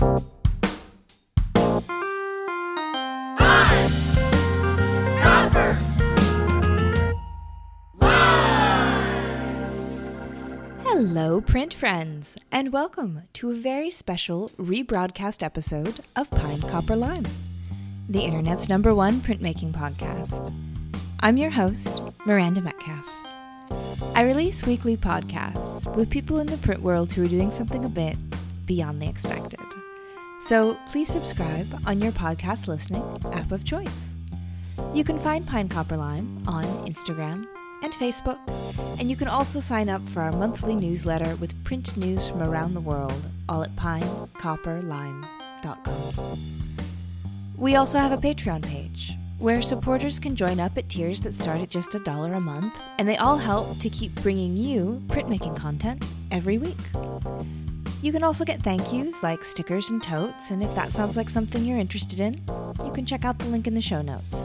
Hello, print friends, and welcome to a very special rebroadcast episode of Pine Copper Lime, the internet's number one printmaking podcast. I'm your host, Miranda Metcalf. I release weekly podcasts with people in the print world who are doing something a bit beyond the expected. So please subscribe on your podcast listening app of choice. You can find Pine Copper Lime on Instagram and Facebook, and you can also sign up for our monthly newsletter with print news from around the world, all at pinecopperlime.com. We also have a Patreon page where supporters can join up at tiers that start at just a dollar a month, and they all help to keep bringing you printmaking content every week. You can also get thank yous like stickers and totes, and if that sounds like something you're interested in, you can check out the link in the show notes.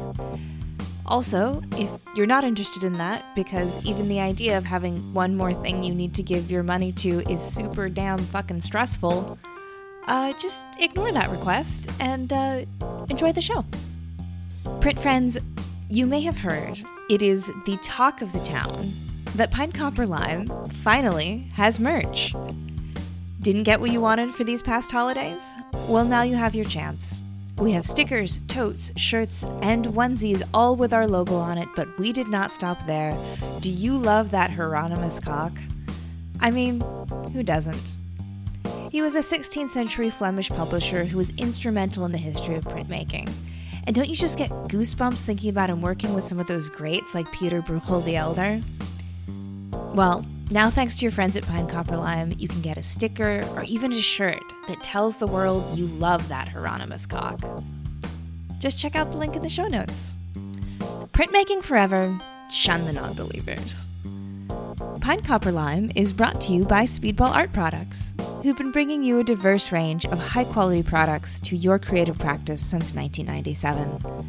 Also, if you're not interested in that, because even the idea of having one more thing you need to give your money to is super damn fucking stressful, uh, just ignore that request and uh, enjoy the show. Print friends, you may have heard it is the talk of the town that Pine Copper Lime finally has merch. Didn't get what you wanted for these past holidays? Well, now you have your chance. We have stickers, totes, shirts, and onesies, all with our logo on it, but we did not stop there. Do you love that Hieronymus Cock? I mean, who doesn't? He was a 16th century Flemish publisher who was instrumental in the history of printmaking. And don't you just get goosebumps thinking about him working with some of those greats like Peter Bruegel the Elder? Well, now thanks to your friends at Pine Copper Lime, you can get a sticker or even a shirt that tells the world you love that Hieronymus Cock. Just check out the link in the show notes. Printmaking forever, shun the non-believers. Pine Copper Lime is brought to you by Speedball Art Products, who've been bringing you a diverse range of high quality products to your creative practice since 1997.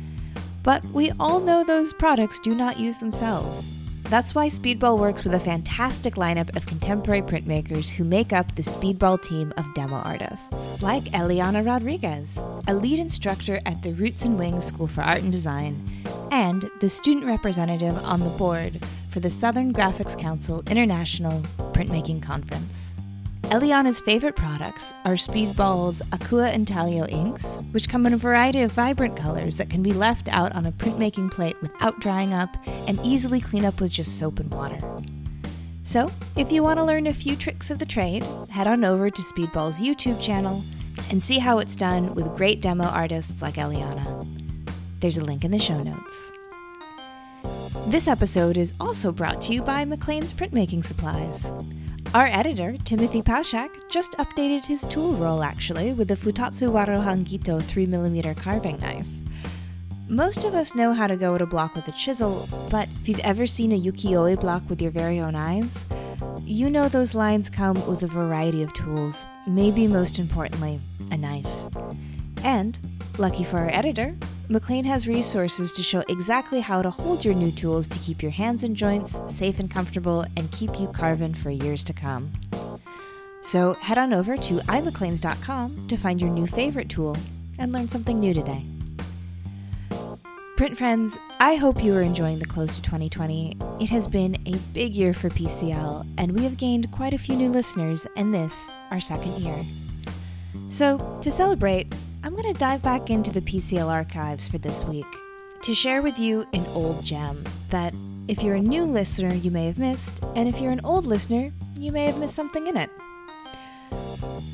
But we all know those products do not use themselves. That's why Speedball works with a fantastic lineup of contemporary printmakers who make up the Speedball team of demo artists, like Eliana Rodriguez, a lead instructor at the Roots and Wings School for Art and Design, and the student representative on the board for the Southern Graphics Council International Printmaking Conference. Eliana's favorite products are Speedball's Akua Intaglio inks, which come in a variety of vibrant colors that can be left out on a printmaking plate without drying up and easily clean up with just soap and water. So, if you want to learn a few tricks of the trade, head on over to Speedball's YouTube channel and see how it's done with great demo artists like Eliana. There's a link in the show notes. This episode is also brought to you by McClain's Printmaking Supplies. Our editor, Timothy Pauschak, just updated his tool roll actually with the Futatsu Waro Hangito 3mm carving knife. Most of us know how to go at a block with a chisel, but if you've ever seen a ukiyo-e block with your very own eyes, you know those lines come with a variety of tools, maybe most importantly, a knife. And, lucky for our editor, McClain has resources to show exactly how to hold your new tools to keep your hands and joints safe and comfortable and keep you carving for years to come. So head on over to imcclains.com to find your new favorite tool and learn something new today. Print friends, I hope you are enjoying the close to 2020. It has been a big year for PCL, and we have gained quite a few new listeners, and this, our second year. So, to celebrate, I'm going to dive back into the PCL archives for this week to share with you an old gem that, if you're a new listener, you may have missed, and if you're an old listener, you may have missed something in it.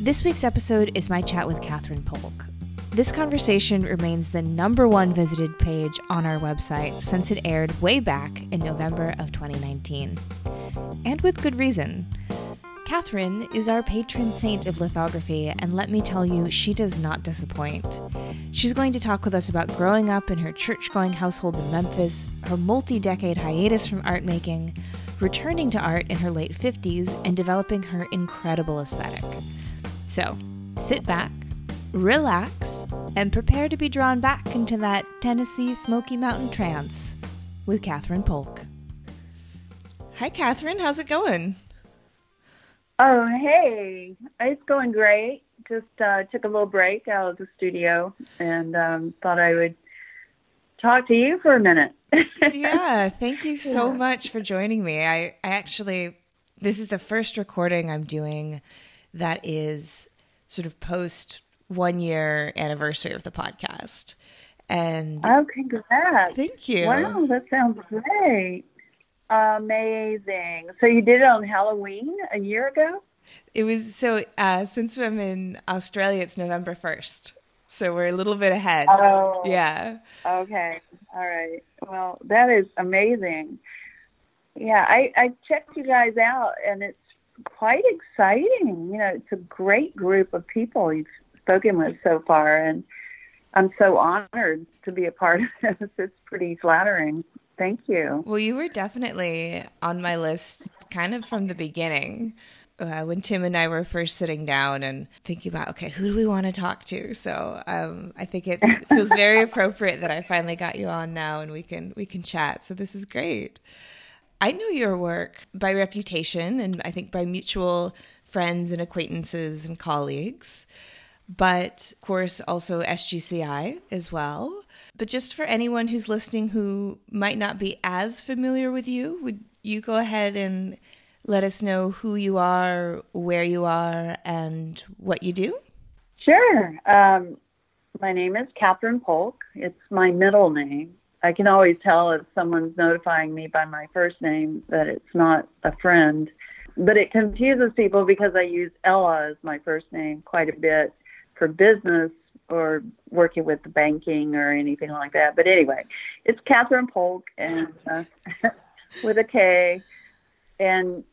This week's episode is my chat with Kathryn Polk. This conversation remains the number one visited page on our website since it aired way back in November of 2019. And with good reason. Kathryn is our patron saint of lithography, and let me tell you, she does not disappoint. She's going to talk with us about growing up in her church going household in Memphis, her multi decade hiatus from art making, returning to art in her late 50s, and developing her incredible aesthetic. So, sit back, relax, and prepare to be drawn back into that Tennessee Smoky Mountain trance with Kathryn Polk. Hi, Kathryn. How's it going? Oh, hey, it's going great. Just uh, took a little break out of the studio and um, thought I would talk to you for a minute. yeah, thank you so yeah. much for joining me. I, I actually, this is the first recording I'm doing that is sort of post one year anniversary of the podcast. And oh, congrats! Thank you. Wow, that sounds great. Amazing. So you did it on Halloween a year ago? It was so uh, since I'm in Australia, it's November first. So we're a little bit ahead. Oh, yeah. Okay. All right. Well, that is amazing. Yeah, I, I checked you guys out, and it's quite exciting. You know, it's a great group of people you've spoken with so far, and I'm so honored to be a part of this. It's pretty flattering. Thank you. Well, you were definitely on my list kind of from the beginning. Uh, when Tim and I were first sitting down and thinking about, okay, who do we want to talk to? So um, I think it feels very appropriate that I finally got you on now and we can we can chat. So this is great. I know your work by reputation and I think by mutual friends and acquaintances and colleagues, but of course also SGCI as well. But just for anyone who's listening who might not be as familiar with you, would you go ahead and let us know who you are, where you are, and what you do? Sure. Um, my name is Kathryn Polk. It's my middle name. I can always tell if someone's notifying me by my first name that it's not a friend. But it confuses people because I use Ella as my first name quite a bit for business or working with the banking or anything like that. But anyway, it's Kathryn Polk and uh, with a K. And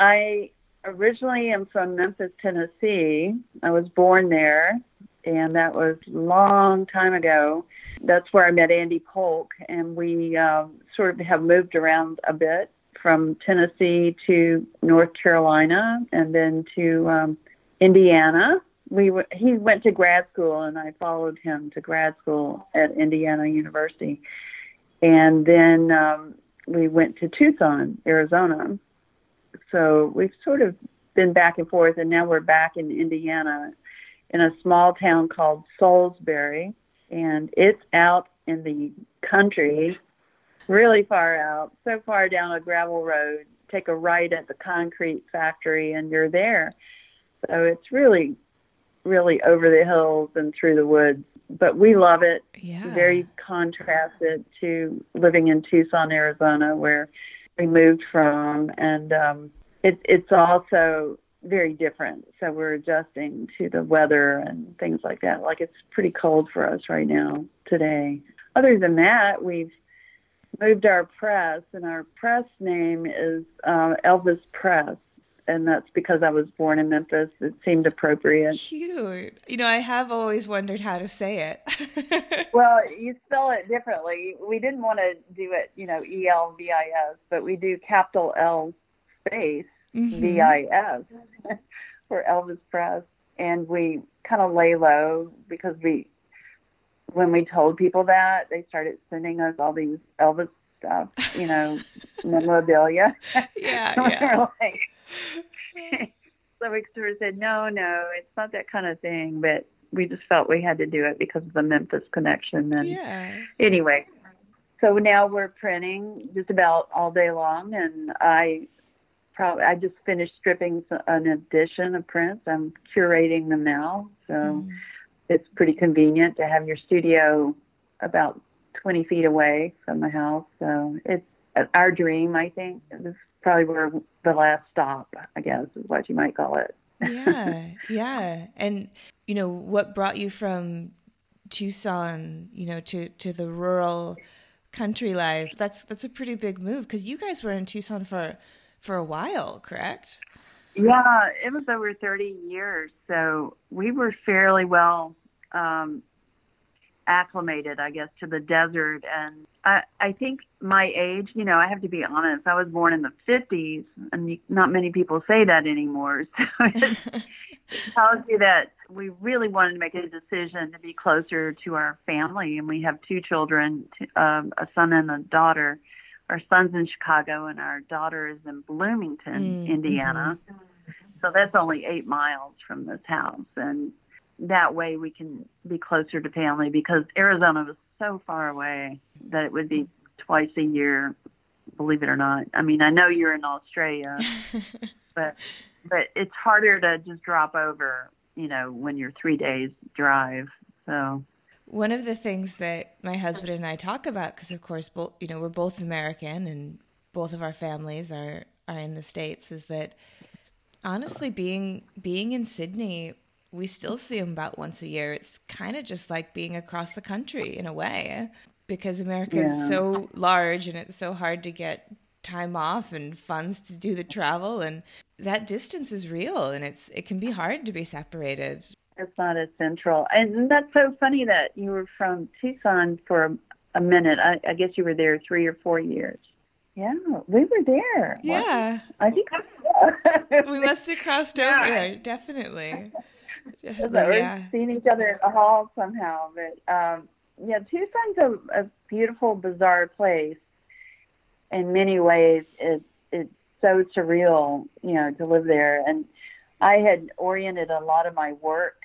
I originally am from Memphis, Tennessee. I was born there and that was a long time ago. That's where I met Andy Polk, and we uh, sort of have moved around a bit from Tennessee to North Carolina, and then to um, Indiana. We w- he went to grad school, and I followed him to grad school at Indiana University, and then um, we went to Tucson, Arizona. So we've sort of been back and forth, and now we're back in Indiana in a small town called Salisbury, and it's out in the country, really far out, so far down a gravel road. Take a right at the concrete factory, and you're there. So it's really, really over the hills and through the woods. But we love it. Yeah. Very contrasted to living in Tucson, Arizona, where we moved from, and um, it, it's also very different. So we're adjusting to the weather and things like that. Like it's pretty cold for us right now today. Other than that, we've moved our press, and our press name is uh, El Vis Press. And that's because I was born in Memphis. It seemed appropriate. Cute. You know, I have always wondered how to say it. well, you spell it differently. We didn't want to do it, you know, E L V I S, but we do capital L space mm-hmm. VIS for El Vis Press, and we kind of lay low because we, when we told people that, they started sending us all these Elvis stuff, you know, memorabilia. Yeah, yeah. like, so we sort of said, no, no, it's not that kind of thing, but we just felt we had to do it because of the Memphis connection. And yeah. anyway, so now we're printing just about all day long, and I probably I just finished stripping an edition of prints. I'm curating them now, so mm. it's pretty convenient to have your studio about 20 feet away from the house. So it's our dream. I think this is probably where the last stop, I guess, is what you might call it. yeah, yeah, and you know what brought you from Tucson, you know, to to the rural country life. That's that's a pretty big move because you guys were in Tucson for for a while, correct? Yeah, it was over 30 years. So we were fairly well um, acclimated, I guess, to the desert. And I, I think my age, you know, I have to be honest, I was born in the 50s, and not many people say that anymore. So it, tells you that we really wanted to make a decision to be closer to our family. And we have two children, um, a son and a daughter our son's in Chicago and our daughter is in Bloomington, mm, Indiana. Mm-hmm. So that's only eight miles from this house. And that way we can be closer to family because Arizona was so far away that it would be twice a year, believe it or not. I mean, I know you're in Australia, but but it's harder to just drop over, you know, when you're 3 days drive. So one of the things that my husband and I talk about because of course both you know we're both American and both of our families are are in the states is that honestly being being in Sydney we still see them about once a year. It's kind of just like being across the country in a way because America yeah. is so large and it's so hard to get time off and funds to do the travel and that distance is real and it's it can be hard to be separated. It's not as central. And that's so funny that you were from Tucson for a, minute. I, I guess you were there three or four years. Yeah, we were there. Yeah. I think we must have crossed over, yeah. over, Definitely yeah. Seeing each other in the hall somehow. But um yeah, Tucson's a, a beautiful, bizarre place. In many ways, it, it's so surreal, you know, to live there. And I had oriented a lot of my work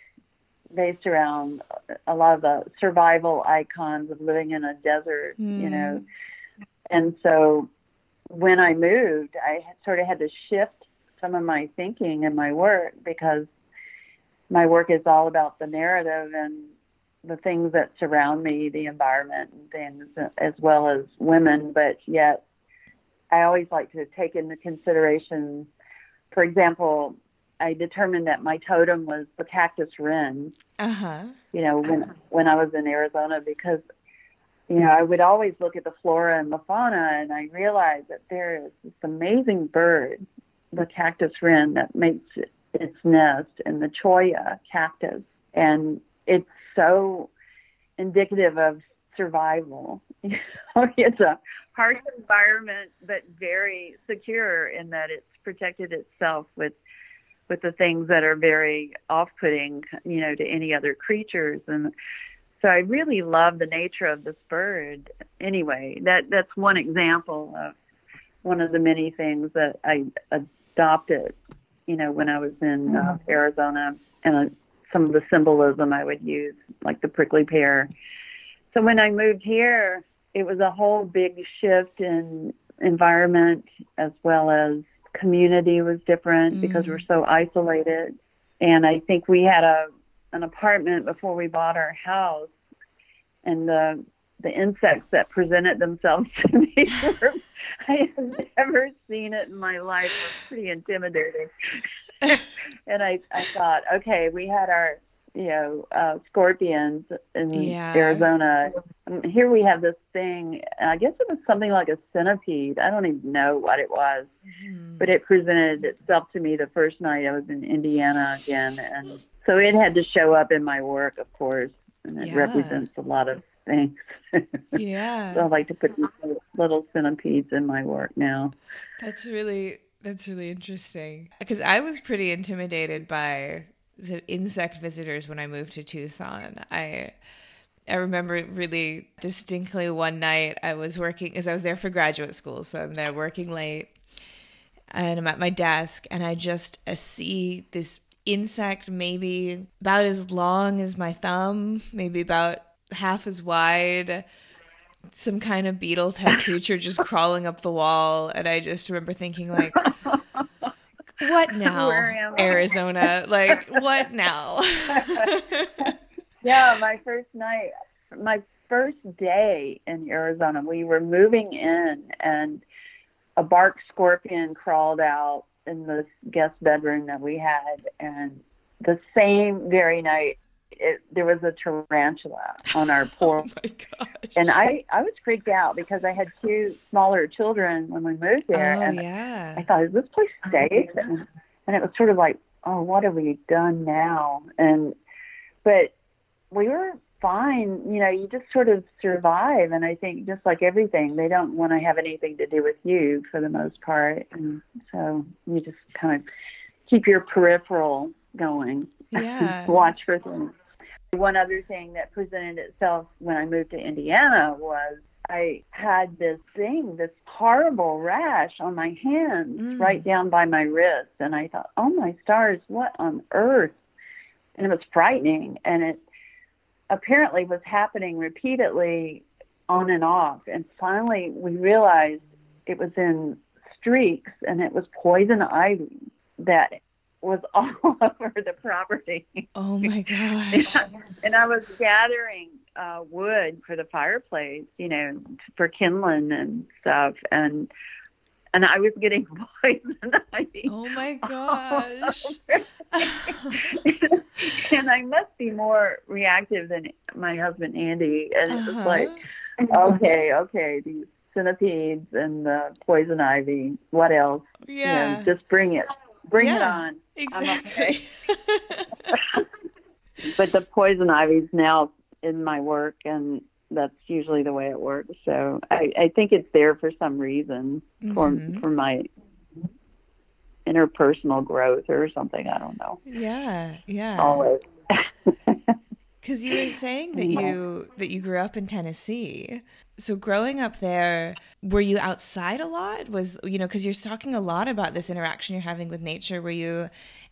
based around a lot of the survival icons of living in a desert, mm. you know. Hmm. And so when I moved, I sort of had to shift some of my thinking and my work because my work is all about the narrative and the things that surround me, the environment and things, as well as women. But yet, I always like to take into consideration, for example, I determined that my totem was the cactus wren. Uh-huh. You know, when when I was in Arizona, because you know I would always look at the flora and the fauna, and I realized that there is this amazing bird, the cactus wren, that makes its nest in the cholla cactus, and it's so indicative of survival. it's a harsh environment, but very secure in that it's protected itself with with the things that are very off-putting, you know, to any other creatures. And so I really love the nature of this bird. Anyway, that that's one example of one of the many things that I adopted, you know, when I was in uh, mm-hmm. Arizona and uh, some of the symbolism I would use, like the prickly pear. So when I moved here, it was a whole big shift in environment as well as community was different mm. because we're so isolated. And I think we had a an apartment before we bought our house, and the the insects that presented themselves to me were, I have never seen it in my life. It was pretty intimidating. and I, I thought, okay, we had our, you know, uh, scorpions in yeah. Arizona. Here we have this thing. I guess it was something like a centipede. I don't even know what it was, mm-hmm. but it presented itself to me the first night I was in Indiana again, and so it had to show up in my work, of course, and it yeah. represents a lot of things. Yeah. so I like to put little centipedes in my work now. That's really that's really interesting because I was pretty intimidated by the insect visitors when I moved to Tucson. I I remember really distinctly one night I was working because I was there for graduate school, so I'm there working late, and I'm at my desk and I just uh, see this insect maybe about as long as my thumb, maybe about half as wide some kind of beetle type creature just crawling up the wall and i just remember thinking like what now arizona? Like what now? Yeah my first night my first day in arizona we were moving in and a bark scorpion crawled out in the guest bedroom that we had and the same very night it, there was a tarantula on our oh porch. oh and I, I was freaked out because I had two smaller children when we moved there. Oh, and yeah. I thought, is this place safe? And, and it was sort of like, oh, what have we done now? And, but we were fine. You know, you just sort of survive. And I think just like everything, they don't want to have anything to do with you for the most part. And so you just kind of keep your peripheral going. Yeah. Watch for things. One other thing that presented itself when I moved to Indiana was I had this thing, this horrible rash on my hands, Mm. right down by my wrist. And I thought, oh my stars, what on earth? And it was frightening. And it apparently was happening repeatedly on and off. And finally, we realized it was in streaks and it was poison ivy that was all over the property. Oh my gosh. and I was gathering uh, wood for the fireplace, you know, for kindling and stuff, and and I was getting poison ivy. Oh my gosh. and I must be more reactive than my husband Andy, and it was Uh-huh. like, okay, okay, these centipedes and the poison ivy. What else? You know, Yeah. just bring it, bring it on. Exactly. but the poison ivy's now in my work and that's usually the way it works so i, I think it's there for some reason for Mhm. for my interpersonal growth or something i don't know yeah. Yeah. always Because you were saying that you that you grew up in Tennessee. So growing up there, were you outside a lot? Was you know because you're talking a lot about this interaction you're having with nature. Were you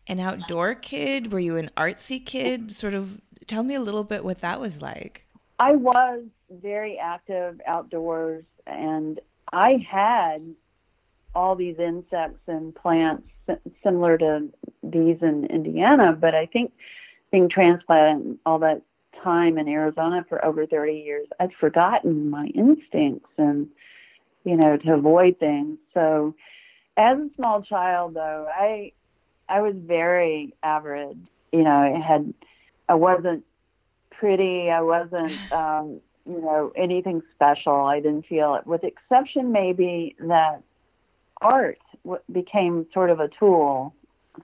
an outdoor kid? Were you an artsy kid? Sort of tell me a little bit what that was like. i was very active outdoors and i had all these insects and plants similar to these in indiana but i think being transplanted and all that time in Arizona for over 30 years, I'd forgotten my instincts and, you know, to avoid things. So as a small child, though, I, I was very avid. You know, I had, I wasn't pretty. I wasn't, um, you know, anything special. I didn't feel it, with exception maybe that art w- became sort of a tool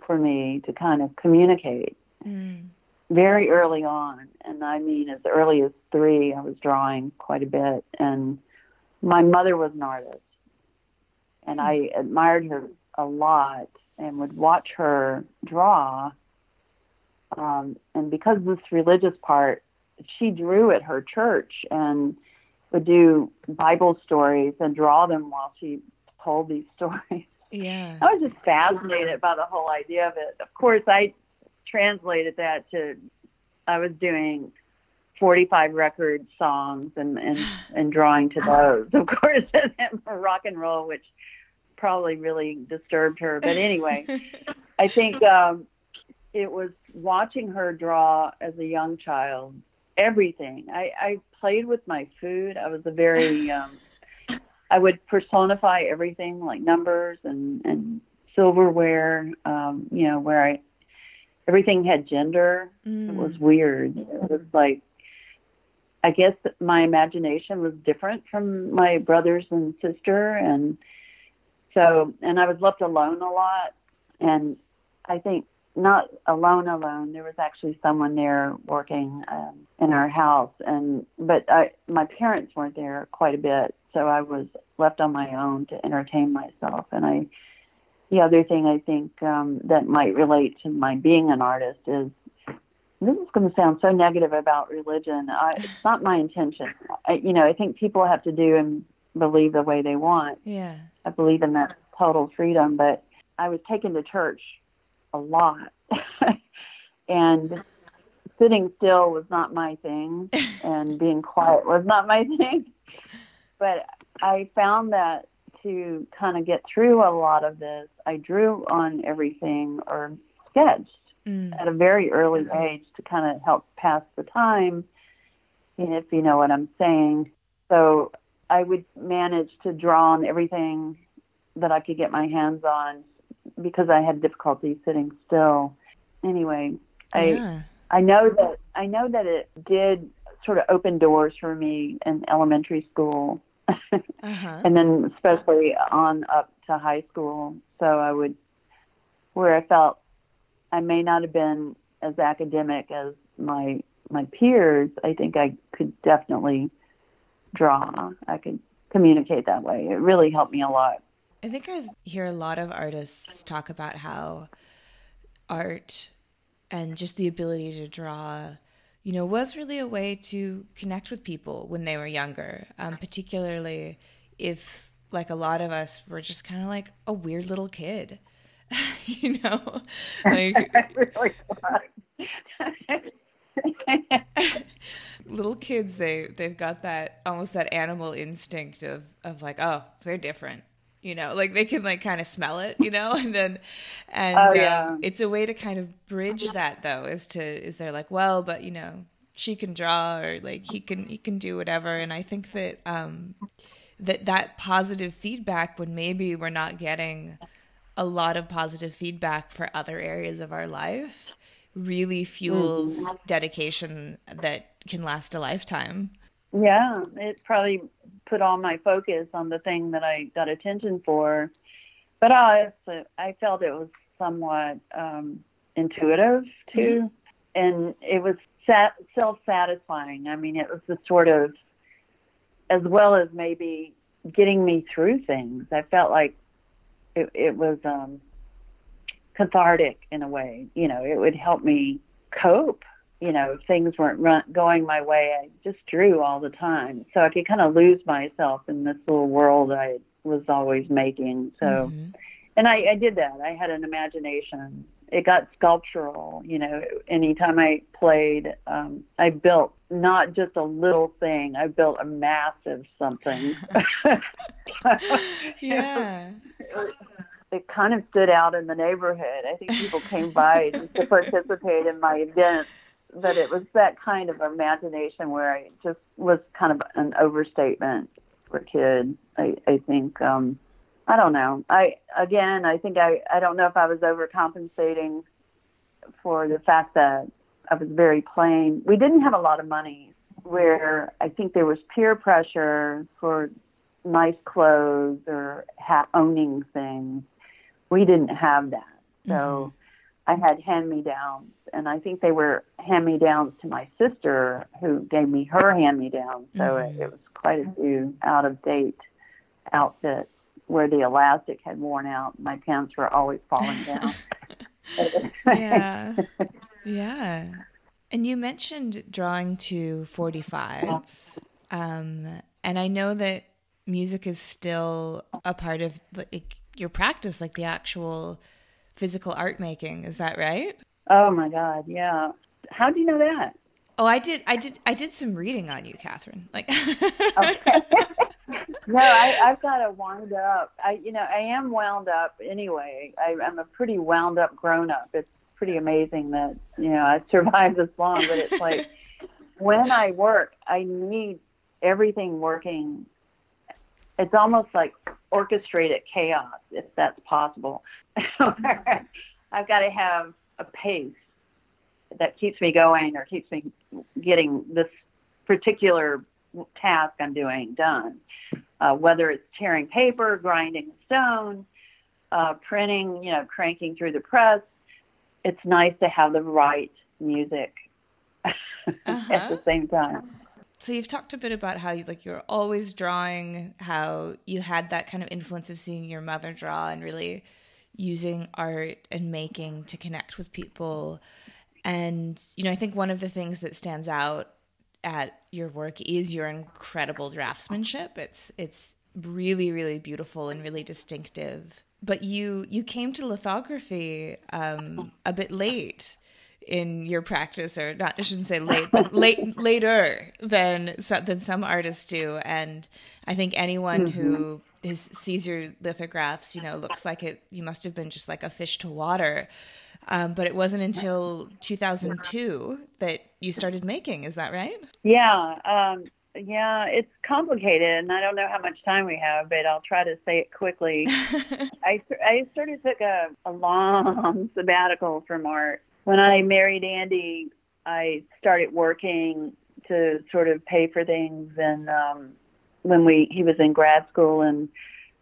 for me to kind of communicate Mm. Very early on. And I mean, as early as three, I was drawing quite a bit. And my mother was an artist. And I admired her a lot and would watch her draw. Um, and because of this religious part, she drew at her church and would do Bible stories and draw them while she told these stories. Yeah. I was just fascinated by the whole idea of it. Of course, I translated that to I was doing 45 record songs and and, and drawing to those. Of course, and rock and roll, which probably really disturbed her. But anyway, I think um, it was watching her draw as a young child. Everything. I, I played with my food. I was a very um, I would personify everything like numbers and and silverware. Um, you know, where I everything had gender. It Mm. was weird. It was like I guess my imagination was different from my brothers and sister, and so and I was left alone a lot. And I think not alone, alone. There was actually someone there working um, in our house, and but I, my parents weren't there quite a bit, so I was left on my own to entertain myself. And I, the other thing I think um, that might relate to my being an artist is this is going to sound so negative about religion. I, it's not my intention. I, you know, I think people have to do and believe the way they want. Yeah. I believe in that total freedom, but I was taken to church a lot. and sitting still was not my thing, and being quiet was not my thing. But I found that to kind of get through a lot of this, I drew on everything or sketched Mm. at a very early age to kind of help pass the time, if you know what I'm saying. So I would manage to draw on everything that I could get my hands on because I had difficulty sitting still. Anyway, I yeah. I know that I know that it did sort of open doors for me in elementary school, Uh-huh. and then especially on up to high school. So I would where I felt I may not have been as academic as my my peers. I think I could definitely draw. I could communicate that way. It really helped me a lot. I think I hear a lot of artists talk about how art and just the ability to draw you know, was really a way to connect with people when they were younger, um, particularly if, like, a lot of us were just kind of like a weird little kid, you know, like little kids. They they've got that almost that animal instinct of of like, oh, they're different you know like they can like kind of smell it you know and then and oh, yeah. um, it's a way to kind of bridge that though is to is they're like well but you know she can draw or like he can he can do whatever and i think that um that that positive feedback when maybe we're not getting a lot of positive feedback for other areas of our life really fuels mm-hmm. dedication that can last a lifetime yeah it probably put all my focus on the thing that I got attention for. But I, I felt it was somewhat um, intuitive too, mm-hmm. and it was sat- self-satisfying. I mean, it was the sort of, as well as maybe getting me through things. I felt like it, it was um, cathartic in a way. You know, it would help me cope you know, things weren't run, going my way, I just drew all the time. So I could kind of lose myself in this little world I was always making. So, mm-hmm. and I, I did that. I had an imagination. It got sculptural, you know, anytime I played, um, I built not just a little thing, I built a massive something. yeah. it kind of stood out in the neighborhood. I think people came by just to participate in my events but it was that kind of imagination where I just was kind of an overstatement for a kid. I, I think um I don't know. I again I think I I don't know if I was overcompensating for the fact that I was very plain. We didn't have a lot of money where I think there was peer pressure for nice clothes or ha- owning things. We didn't have that. So mm-hmm. I had hand me downs, and I think they were hand me downs to my sister, who gave me her hand me downs. So mm-hmm. it, it was quite a few out of date outfits where the elastic had worn out. My pants were always falling down. yeah, yeah. And you mentioned drawing to 45s, um, and I know that music is still a part of like, your practice, like the actual physical art making. Is that right? Oh my God, yeah. How do you know that? Oh, I did. I did. I did some reading on you, Kathryn. Like, no, I, I've got to wind up. I, you know, I am wound up anyway. I, I'm a pretty wound up grown up. It's pretty amazing that you know I survived this long. But it's like when I work, I need everything working. It's almost like orchestrated chaos, if that's possible. I've got to have a pace that keeps me going or keeps me getting this particular task I'm doing done. Uh, whether it's tearing paper, grinding stone, uh, printing, you know, cranking through the press, it's nice to have the right music uh-huh. at the same time. So you've talked a bit about how you like you're always drawing, how you had that kind of influence of seeing your mother draw and really using art and making to connect with people. And, you know, I think one of the things that stands out at your work is your incredible draftsmanship. It's it's really, really beautiful and really distinctive. But you you came to lithography um, a bit late in your practice, or not? I shouldn't say late, but late later than than some artists do. And I think anyone mm-hmm. who sees your lithographs, you know, looks like it. You must have been just like a fish to water. Um, but it wasn't until 2002 that you started making. Is that right? Yeah. Um, yeah, it's complicated, and I don't know how much time we have, but I'll try to say it quickly. I, I sort of took a, a long sabbatical from art. When I married Andy, I started working to sort of pay for things and um, when we he was in grad school, and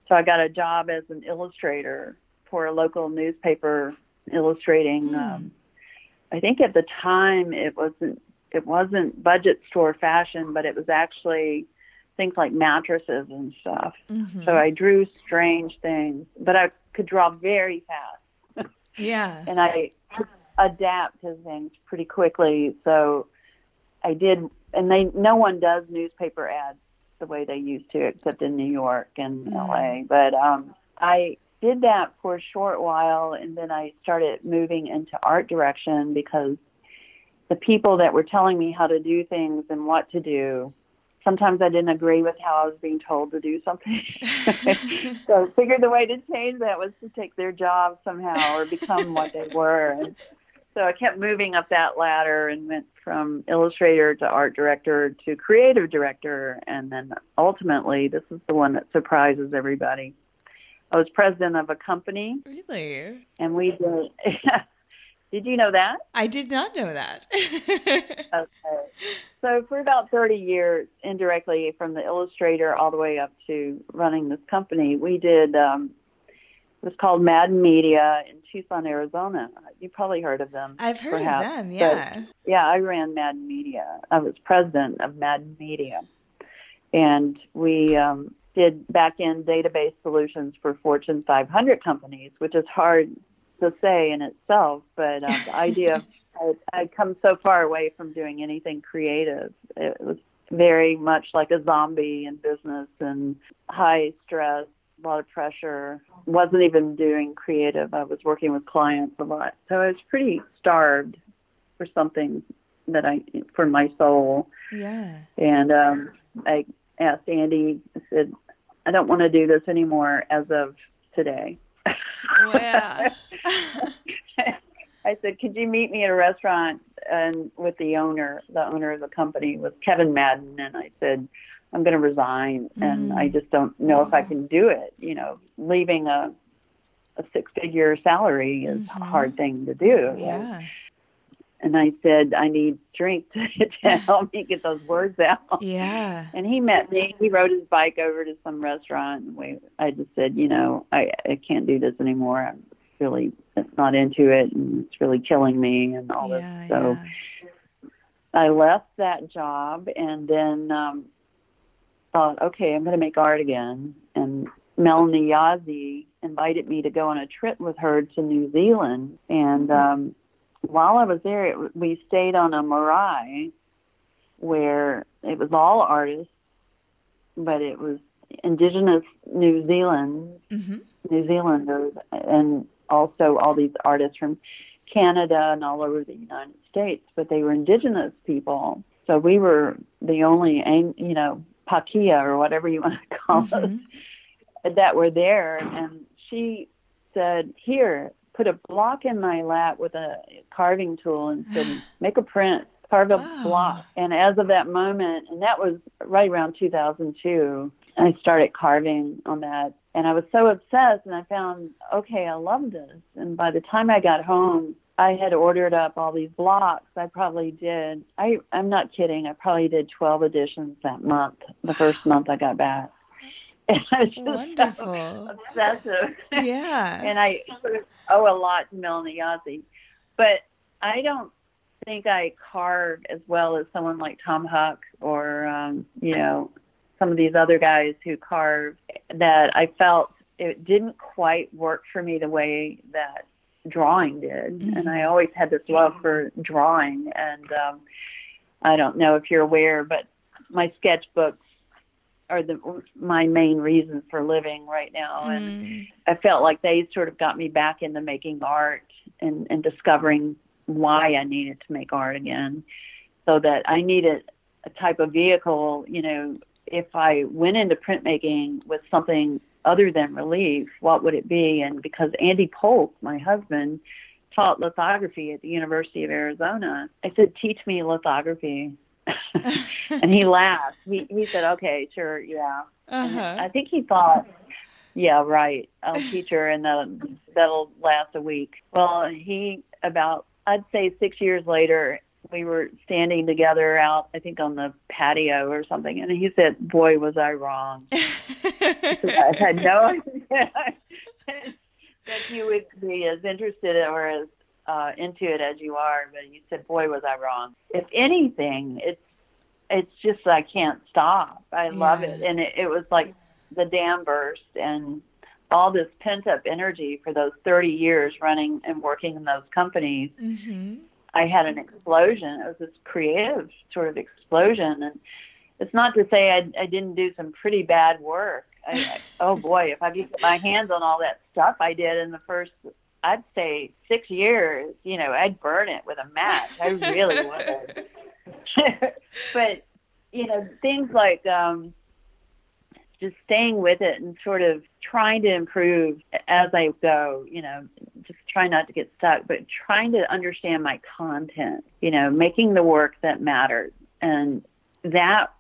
so I got a job as an illustrator for a local newspaper, illustrating. Hmm. Um, I think at the time it wasn't it wasn't budget store fashion, but it was actually things like mattresses and stuff. Mm-hmm. So I drew strange things, but I could draw very fast. Yeah. and I adapt to things pretty quickly. So I did, and they no one does newspaper ads the way they used to, except in New York and Mm. LA. But um, I did that for a short while, and then I started moving into art direction because the people that were telling me how to do things and what to do, sometimes I didn't agree with how I was being told to do something. so I figured the way to change that was to take their job somehow or become what they were. And so I kept moving up that ladder and went from illustrator to art director to creative director. And then ultimately, this is the one that surprises everybody. I was president of a company, Really? and we did. did you know that? I did not know that. Okay. So for about 30 years, indirectly from the illustrator all the way up to running this company, we did. Um, was called Madden Media in Tucson, Arizona. You probably heard of them. I've heard perhaps, of them, but- yeah. yeah, I ran Madden Media. I was president of Madden Media, and we um, did back-end database solutions for Fortune 500 companies, which is hard to say in itself. But um, the idea, of, I, I'd come so far away from doing anything creative. It was very much like a zombie in business and high stress, a lot of pressure. Wasn't even doing creative. I was working with clients a lot, so I was pretty starved for something that I for my soul. Yeah. And um, I asked Andy. I said, "I don't want to do this anymore as of today." Wow. I said, "Could you meet me at a restaurant and with the owner? The owner of the company was Kevin Madden." And I said, "I'm going to resign, and Mm. I just don't know if I can do it. You know, leaving a a six figure salary is Mhm. a hard thing to do." yeah. And I said, "I need drink to, to help me get those words out." Yeah. And he met me. He rode his bike over to some restaurant, and we. I just said, you know, I I can't do this anymore. I'm really not into it, and it's really killing me, and all yeah, this. So yeah. I left that job, and then um, thought, okay, I'm going to make art again. And Melanie Yazzie invited me to go on a trip with her to New Zealand, and um, while I was there, it, we stayed on a marae where it was all artists, but it was indigenous New Zealand, Mhm. New Zealanders, and also all these artists from Canada and all over the United States, but they were indigenous people. So we were the only, you know, Pakeha or whatever you want to call Mhm. us, that were there. And she said, Here, put a block in my lap with a carving tool and said, Make a print, carve a Wow. block. And as of that moment, and that was right around 2002, I started carving on that. And I was so obsessed, and I found, okay, I love this. And by the time I got home, I had ordered up all these blocks. I probably did. I I'm not kidding. I probably did 12 editions that month. The first month I got back. And I was just Wonderful. so obsessive. Yeah. and I owe a lot to Melanie Yazzie. But I don't think I carve as well as someone like Tom Huck or um, you know some of these other guys who carve. That I felt it didn't quite work for me the way that drawing did, and I always had this love for drawing. And um, I don't know if you're aware, but my sketchbooks are the my main reason for living right now, and Mm. I felt like they sort of got me back into making art and, and discovering why I needed to make art again. So that I needed a type of vehicle, you know, if I went into printmaking with something other than relief, what would it be? And because Andy Polk, my husband, taught lithography at the University of Arizona, I said, teach me lithography. and he laughed. He, he said, okay, sure, yeah. Uh-huh. I think he thought, yeah, right. I'll teach her, and that'll, that'll last a week. Well, he about I'd say six years later, we were standing together out, I think, on the patio or something, and he said, "Boy, was I wrong." I had no idea that you would be as interested or as uh, into it as you are. But you said, "Boy, was I wrong." If anything, it's it's just I can't stop. I love it, and it, it was like the dam burst and all this pent up energy for those 30 years running and working in those companies. hmm I had an explosion. It was this creative sort of explosion, and it's not to say I, I didn't do some pretty bad work. I, I, oh boy, if I could get my hands on all that stuff I did in the first, I'd say six years, you know, I'd burn it with a match. I really would. but you know, things like um, just staying with it and sort of trying to improve as I go, you know, just try not to get stuck, but trying to understand my content, you know, making the work that mattered. And that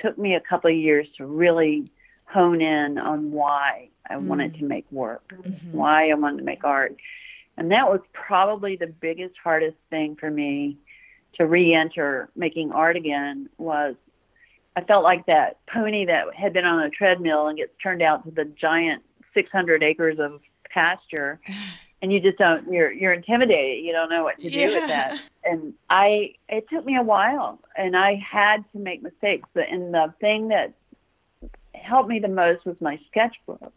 took me a couple of years to really hone in on why I mm. wanted to make work, mm-hmm. why I wanted to make art. And that was probably the biggest, hardest thing for me to re-enter making art again was I felt like that pony that had been on a treadmill and gets turned out to the giant 600 acres of pasture and you just don't you're you're intimidated. You don't know what to do yeah. with that. And i it took me a while and i had to make mistakes but and the thing that helped me the most was my sketchbook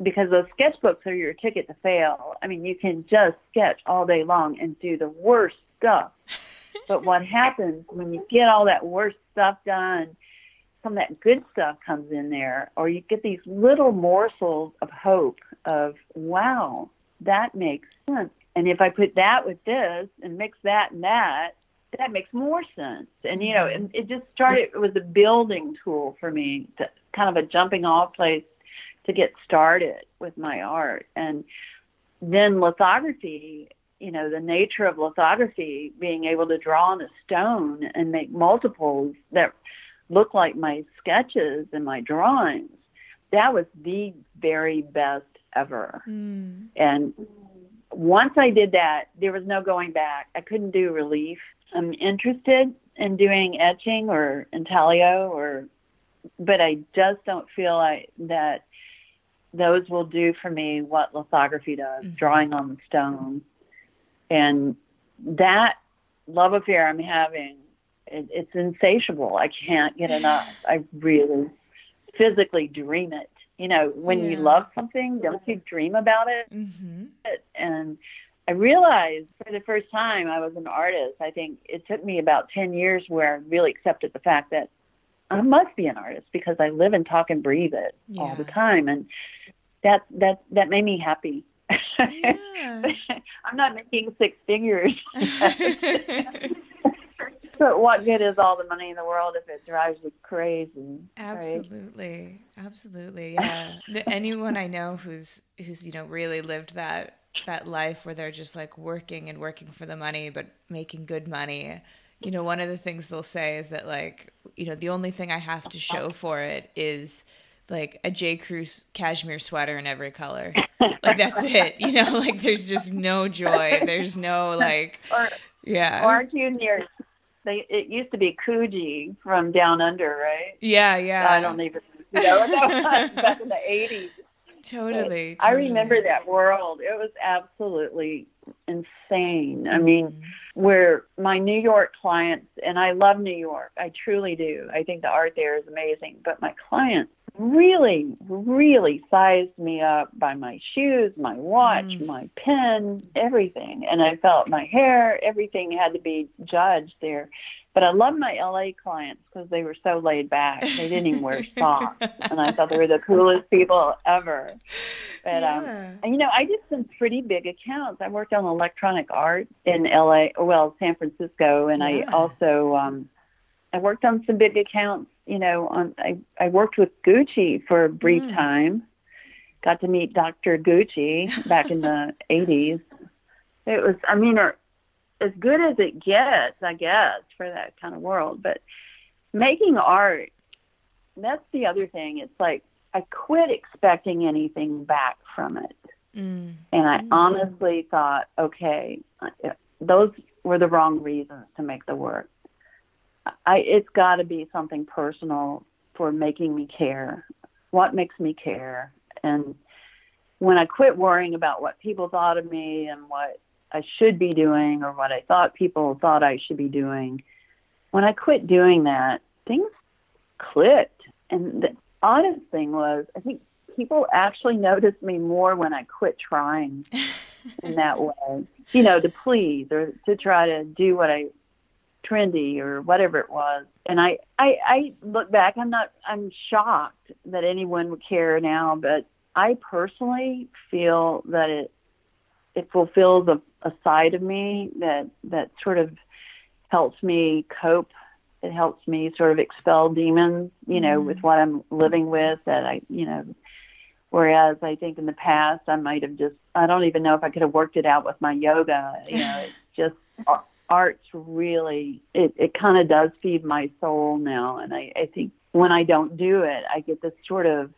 because those sketchbooks are your ticket to fail. I mean you can just sketch all day long and do the worst stuff. But what happens when you get all that worst stuff done, some of that good stuff comes in there, or you get these little morsels of hope of, wow, that makes sense. And if I put that with this and mix that and that, that makes more sense. And you know, mm-hmm. and it just started. It was a building tool for me, to, kind of a jumping off place to get started with my art. And then lithography you know the nature of lithography being able to draw on a stone and make multiples that look like my sketches and my drawings that was the very best ever mm. and once i did that there was no going back i couldn't do relief i'm interested in doing etching or intaglio or but i just don't feel like that those will do for me what lithography does mm-hmm. drawing on the stone and that love affair I'm having, it, it's insatiable. I can't get enough. I really physically dream it. You know, when yeah. you love something, don't you dream about it? Mm-hmm. And I realized for the first time I was an artist. I think it took me about 10 years where I really accepted the fact that I must be an artist because I live and talk and breathe it yeah. all the time. And that, that, that made me happy. Yeah. I'm not making six figures. but what good is all the money in the world if it drives you crazy? Absolutely, right? absolutely. Yeah. Anyone I know who's who's you know really lived that that life where they're just like working and working for the money, but making good money. You know, one of the things they'll say is that like you know the only thing I have to show for it is like a J. Crew cashmere sweater in every color. Like that's it. You know, like there's just no joy. There's no like or, yeah. Aren't you near they it used to be Coogi from down under, right? Yeah, yeah. I don't even you know back in the eighties. Totally, totally, I remember that world. It was absolutely insane. I mean, mm-hmm. where my New York clients, and I love New York, I truly do. I think the art there is amazing. But my clients really, really sized me up by my shoes, my watch, mm. my pen, everything. And I felt my hair, everything had to be judged there. But I love my LA clients because they were so laid back. They didn't even wear socks, and I thought they were the coolest people ever. But um, yeah. um, and, you know, I did some pretty big accounts. I worked on electronic art in LA, well, San Francisco, and yeah. I also um, I worked on some big accounts you know, on I, I worked with Gucci for a brief mm. time. Got to meet Dr. Gucci back in the 80s. It was, I mean, or, as good as it gets, I guess, for that kind of world. But making art, that's the other thing. It's like I quit expecting anything back from it. Mm. And I mm. honestly thought, okay, those were the wrong reasons to make the work. I it's got to be something personal for making me care. What makes me care? And when I quit worrying about what people thought of me and what I should be doing or what I thought people thought I should be doing, when I quit doing that, things clicked. And the honest thing was, I think people actually noticed me more when I quit trying. in that way, you know, to please or to try to do what I trendy or whatever it was. And I, I, I look back, I'm not, I'm shocked that anyone would care now, but I personally feel that it, it fulfills a, a side of me that, that sort of helps me cope. It helps me sort of expel demons, you know, mm. with what I'm living with that I, you know, whereas I think in the past I might have just, I don't even know if I could have worked it out with my yoga. You know, it's just art's really it, it kind of does feed my soul now and I, I think when I don't do it I get this sort of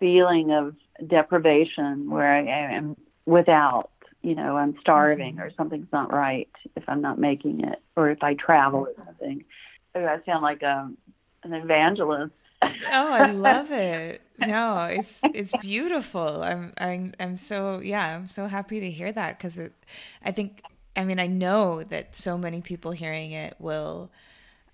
feeling of deprivation where I am without you know I'm starving mm-hmm. or something's not right if I'm not making it or if I travel or something. So I sound like a, um, an evangelist. Oh i love it. No it's it's beautiful. I'm i'm i'm so yeah i'm so happy to hear that because it i think I mean, I know that so many people hearing it will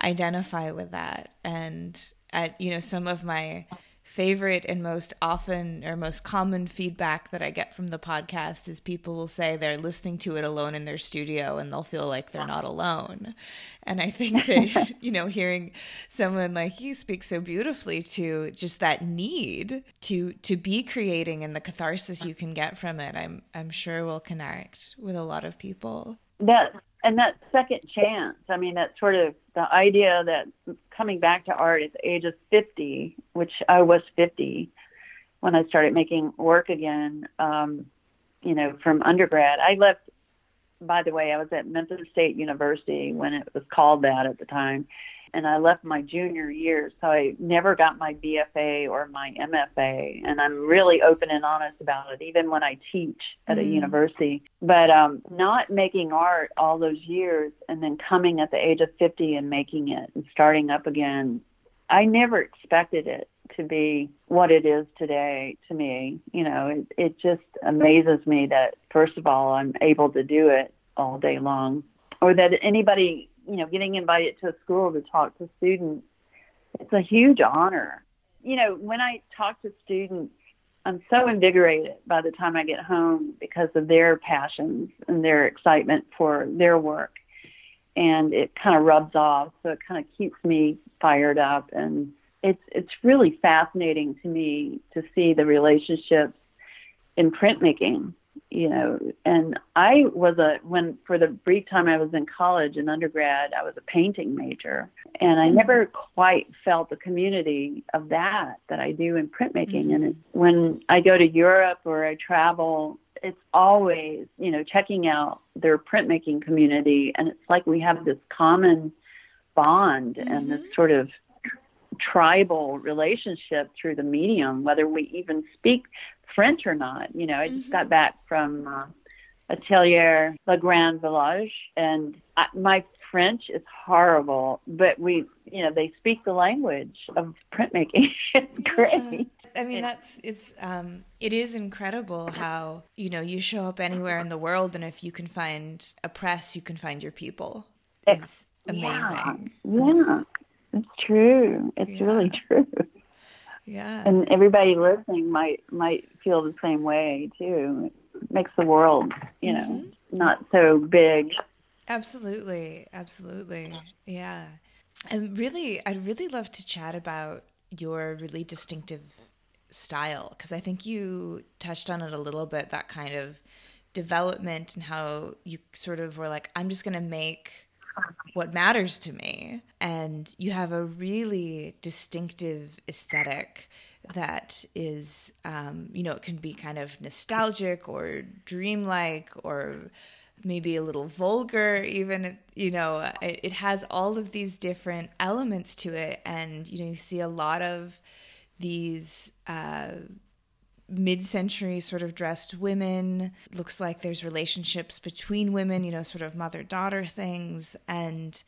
identify with that. And at, you know, some of my favorite and most often or most common feedback that I get from the podcast is people will say they're listening to it alone in their studio and they'll feel like they're not alone. And I think that, you know, hearing someone like you speak so beautifully to just that need to to be creating and the catharsis you can get from it, I'm I'm sure will connect with a lot of people. That and that second chance. I mean, that sort of the idea that coming back to art at the age of 50, which I was 50 when I started making work again, um, you know, from undergrad. I left, by the way, I was at Memphis State University when it was called that at the time and I left my junior year, so I never got my BFA or my MFA, and I'm really open and honest about it, even when I teach at mm. a university. But um, not making art all those years, and then coming at the age of 50 and making it and starting up again, I never expected it to be what it is today to me. You know, it, it just amazes me that, first of all, I'm able to do it all day long, or that anybody you know, getting invited to a school to talk to students, it's a huge honor. You know, when I talk to students, I'm so invigorated by the time I get home because of their passions and their excitement for their work. And it kind of rubs off, so it kind of keeps me fired up. And it's it's really fascinating to me to see the relationships in printmaking you know, and I was a when for the brief time I was in college and undergrad, I was a painting major, and I never quite felt the community of that that I do in printmaking. Mm-hmm. And it, when I go to Europe or I travel, it's always you know checking out their printmaking community, and it's like we have this common bond mm-hmm. and this mm-hmm. sort of tribal relationship through the medium, whether we even speak French or not. You know, I just mm-hmm. got back from uh, Atelier Le Grand Village, and I, my French is horrible, but we, you know, they speak the language of printmaking. it's yeah. great. I mean, that's it's um, it is incredible how you know you show up anywhere in the world, and if you can find a press, you can find your people. It's amazing. Yeah, yeah. it's true. It's yeah. really true. Yeah. And everybody listening might might feel the same way too. It makes the world, you know, mm-hmm. not so big. Absolutely. Absolutely. Yeah. And really I'd really love to chat about your really distinctive style because I think you touched on it a little bit that kind of development and how you sort of were like I'm just going to make what matters to me. And you have a really distinctive aesthetic that is, um, you know, it can be kind of nostalgic or dreamlike or maybe a little vulgar even you know it, it, has all of these different elements to it and you know you see a lot of these uh, mid-century sort of dressed women. Looks like there's relationships between women you know sort of mother-daughter things. And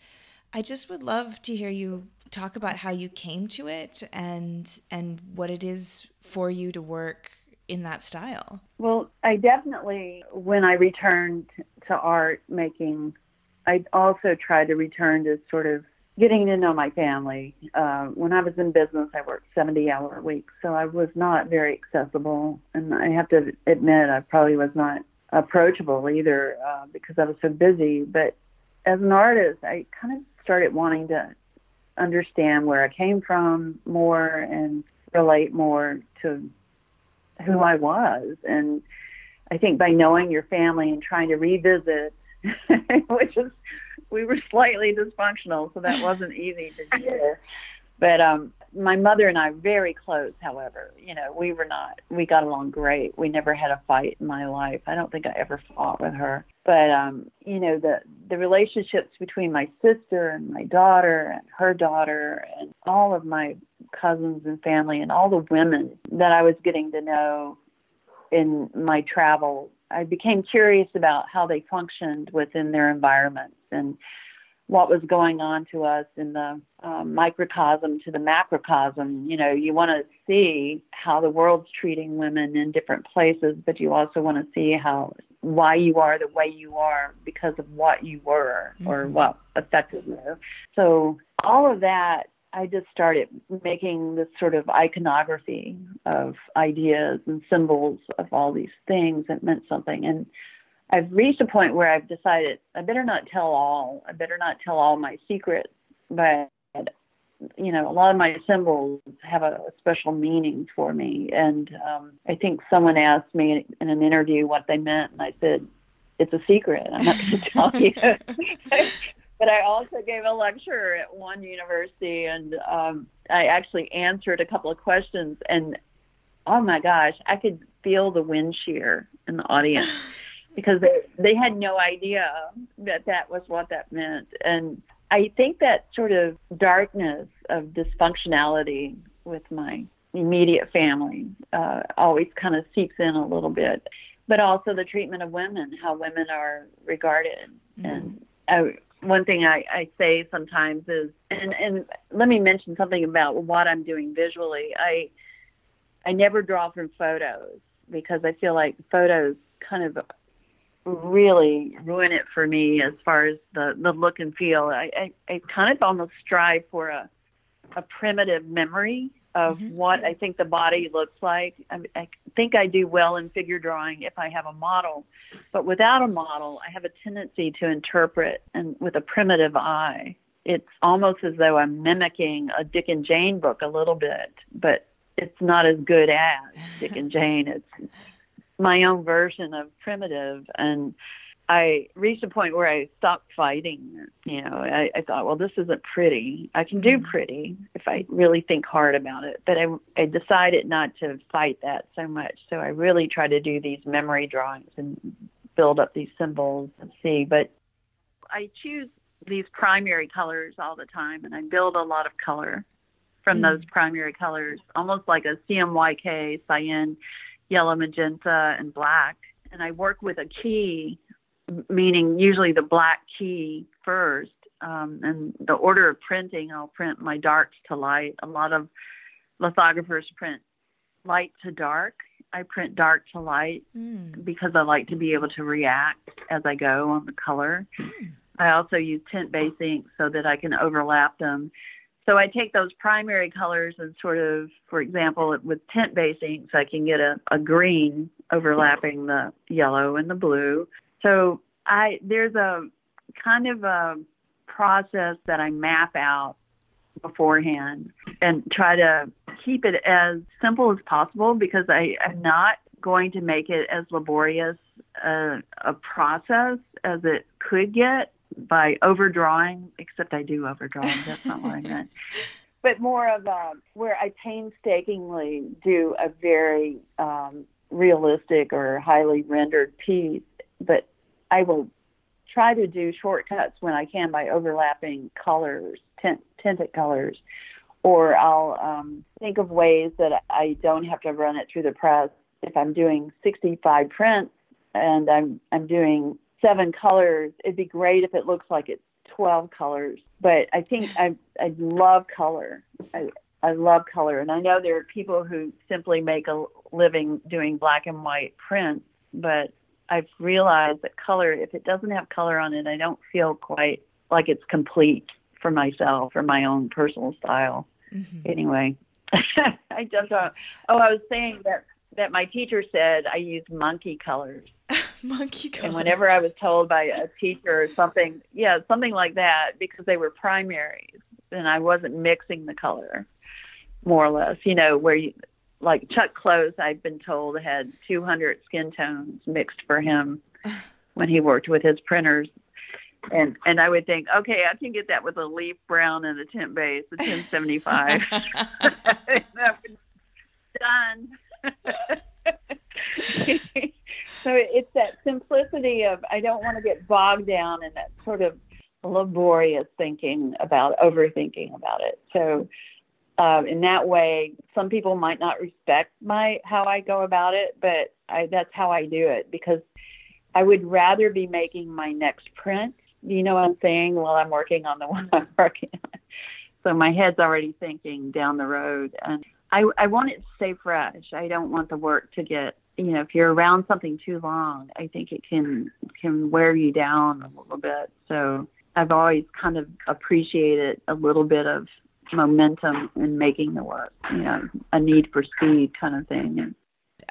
i just would love to hear you talk about how you came to it and and what it is for you to work in that style. Well i definitely when i returned to art making i also tried to return to sort of getting to know my family. Uh, when I was in business, I worked 70 hour weeks, so I was not very accessible. And I have to admit, I probably was not approachable either uh, because I was so busy. But as an artist, I kind of started wanting to understand where I came from more and relate more to who I was. And I think by knowing your family and trying to revisit, which is, we were slightly dysfunctional, so that wasn't easy to do. But um, my mother and I very close. However, you know, we were not. We got along great. We never had a fight in my life. I don't think I ever fought with her. But um, you know, the the relationships between my sister and my daughter and her daughter and all of my cousins and family and all the women that I was getting to know in my travel, I became curious about how they functioned within their environments and what was going on to us in the um, microcosm to the macrocosm. You know, you want to see how the world's treating women in different places, but you also want to see how why you are the way you are because of what you were mm-hmm. or what affected you. So all of that I just started making this sort of iconography of ideas and symbols of all these things that meant something. And I've reached a point where I've decided I better not tell all. I better not tell all my secrets. But you know, a lot of my symbols have a, special meaning for me. And um, I think someone asked me in an interview what they meant, and I said, "It's a secret. I'm not going to tell you." but I also gave a lecture at one university, and um, I actually answered a couple of questions, and oh my gosh, I could feel the wind shear in the audience because they they had no idea that that was what that meant. And i think that sort of darkness of dysfunctionality with my immediate family uh, always kind of seeps in a little bit but also the treatment of women how women are regarded. Mm-hmm. and I, one thing I, I say sometimes is and and let me mention something about what i'm doing visually. I i never draw from photos because i feel like photos kind of really ruin it for me as far as the the look and feel. I I, I kind of almost strive for a a primitive memory of mm-hmm. what I think the body looks like. I, I think I do well in figure drawing if I have a model, but without a model, I have a tendency to interpret and with a primitive eye. It's almost as though I'm mimicking a Dick and Jane book a little bit, but it's not as good as Dick and Jane. It's my own version of primitive and I reached a point where I stopped fighting. You know, I, I thought, well, this isn't pretty. I can do mm-hmm. pretty if I really think hard about it. But I, I decided not to fight that so much. So I really try to do these memory drawings and build up these symbols and see. But I choose these primary colors all the time, and I build a lot of color from mm. those primary colors, almost like a CMYK cyan yellow, magenta, and black. And I work with a key, meaning usually the black key first. Um, and the order of printing, I'll print my darks to light. A lot of lithographers print light to dark. I print dark to light mm. because I like to be able to react as I go on the color. Mm. I also use tint base ink so that I can overlap them so I take those primary colors and sort of, for example, with tint based inks, I can get a, a green overlapping the yellow and the blue. So I there's a kind of a process that I map out beforehand and try to keep it as simple as possible because I am not going to make it as laborious a, a process as it could get by overdrawing, except I do overdraw. That's not what I meant. But more of a, where I painstakingly do a very um, realistic or highly rendered piece, but I will try to do shortcuts when I can by overlapping colors, tint, tinted colors, or I'll um, think of ways that I don't have to run it through the press. If I'm doing 65 prints and I'm I'm doing seven colors, it'd be great if it looks like it's 12 colors. But I think I I love color. I I love color, and I know there are people who simply make a living doing black and white prints, but I've realized that color, if it doesn't have color on it, I don't feel quite like it's complete for myself or my own personal style. Mm-hmm. Anyway, I jumped on. Oh, I was saying that that my teacher said I use monkey colors. Monkey colors. And whenever I was told by a teacher or something, yeah, something like that, because they were primaries and I wasn't mixing the color, more or less, you know, where you, like Chuck Close, I've been told had 200 skin tones mixed for him when he worked with his printers. And and I would think, okay, I can get that with a leaf brown and a tint base, a 1075. Done. So it's that simplicity of I don't want to get bogged down in that sort of laborious thinking about overthinking about it. So uh, in that way, some people might not respect my how I go about it, but I, that's how I do it because I would rather be making my next print. You know what I'm saying? While I'm working on the one I'm working on. So my head's already thinking down the road, and I, I want it to stay fresh. I don't want the work to get you know if you're around something too long, I think it can can wear you down a little bit. So I've always kind of appreciated a little bit of momentum in making the work. You know, a need for speed kind of thing.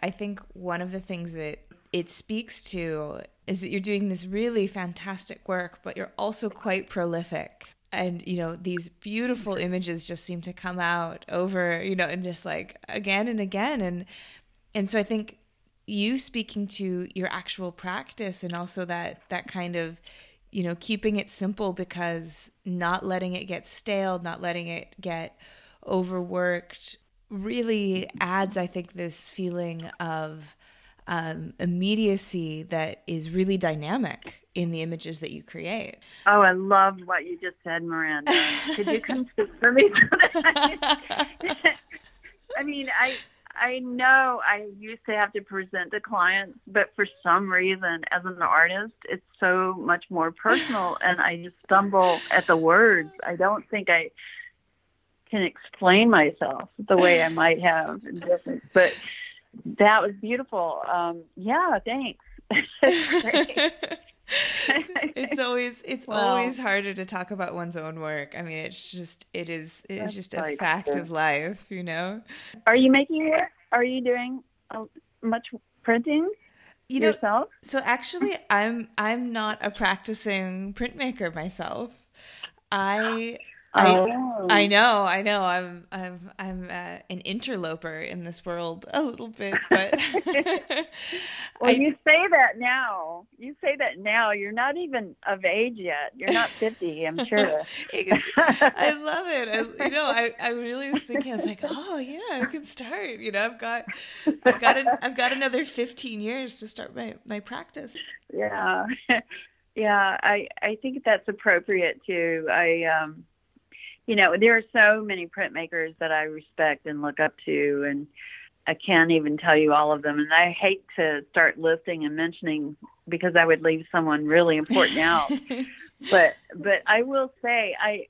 I think one of the things that it speaks to is that you're doing this really fantastic work, but you're also quite prolific. And, you know, these beautiful images just seem to come out over, you know, and just like again and again. And, and so I think you speaking to your actual practice and also that, that kind of, you know, keeping it simple because not letting it get stale, not letting it get overworked really adds, I think, this feeling of, um, immediacy that is really dynamic in the images that you create. Oh, I love what you just said, Miranda. Could you come speak for me? I mean, I I know I used to have to present to clients, but for some reason, as an artist, it's so much more personal, and I just stumble at the words. I don't think I can explain myself the way I might have in different, but that was beautiful. Um, yeah, thanks. it's always it's always harder to talk about one's own work. I mean, it's just it is it is just a fact of life, you know. Are you making work? Are you doing uh, much printing? You yourself? Know, so actually, I'm I'm not a practicing printmaker myself. I Oh. I, I know, I know. I'm I'm I'm uh, an interloper in this world a little bit, but well, I, you say that now. You say that now. You're not even of age yet. You're not fifty. I'm sure. I love it. I, you know, I, I really was thinking. I was like, oh yeah, I can start. You know, I've got I've got I've got another fifteen years to start my my practice. Yeah, yeah. I I think that's appropriate too. I um you know, there are so many printmakers that I respect and look up to, and I can't even tell you all of them. And I hate to start listing and mentioning because I would leave someone really important out. but but I will say I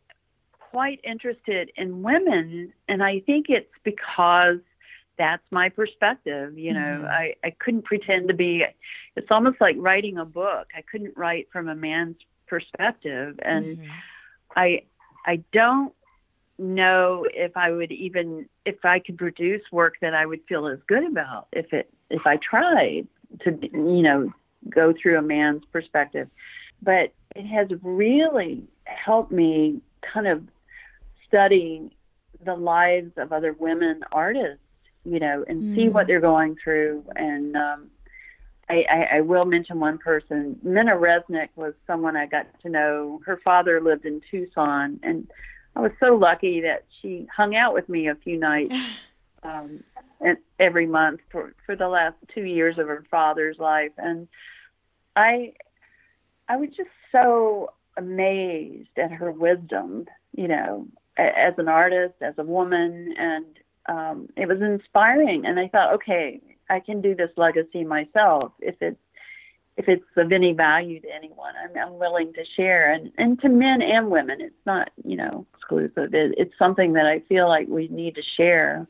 quite interested in women, and I think it's because that's my perspective. You know, mm-hmm. I I couldn't pretend to be. It's almost like writing a book. I couldn't write from a man's perspective, and mm-hmm. I I don't know if I would even if I could produce work that I would feel as good about if it if I tried to you know go through a man's perspective. But it has really helped me kind of study the lives of other women artists, you know, and mm. see what they're going through. And um, I, I, I will mention one person. Minna Resnick was someone I got to know. Her father lived in Tucson, and I was so lucky that she hung out with me a few nights um, and every month for for the last two years of her father's life, and I I was just so amazed at her wisdom, you know, as an artist, as a woman, and um, it was inspiring. And I thought, okay, I can do this legacy myself if it's if it's of any value to anyone. I'm, I'm willing to share, and and to men and women. It's not you know exclusive. It, it's something that I feel like we need to share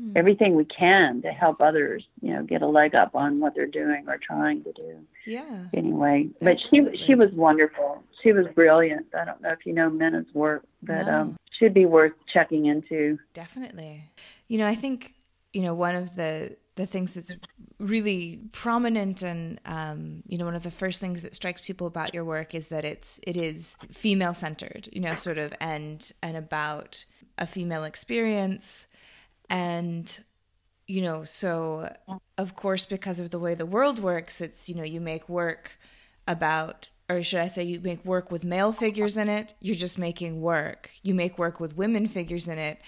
mm. everything we can to help others. You know, get a leg up on what they're doing or trying to do. Yeah. Anyway, but Absolutely. she she was wonderful. She was brilliant. I don't know if you know Minna's work, but no. um, should be worth checking into. Definitely. You know, I think you know one of the the things that's really prominent and um, you know one of the first things that strikes people about your work is that it's it is female centered you know sort of and and about a female experience. And you know so of course because of the way the world works it's you know you make work about or should I say you make work with male figures in it you're just making work. You make work with women figures in it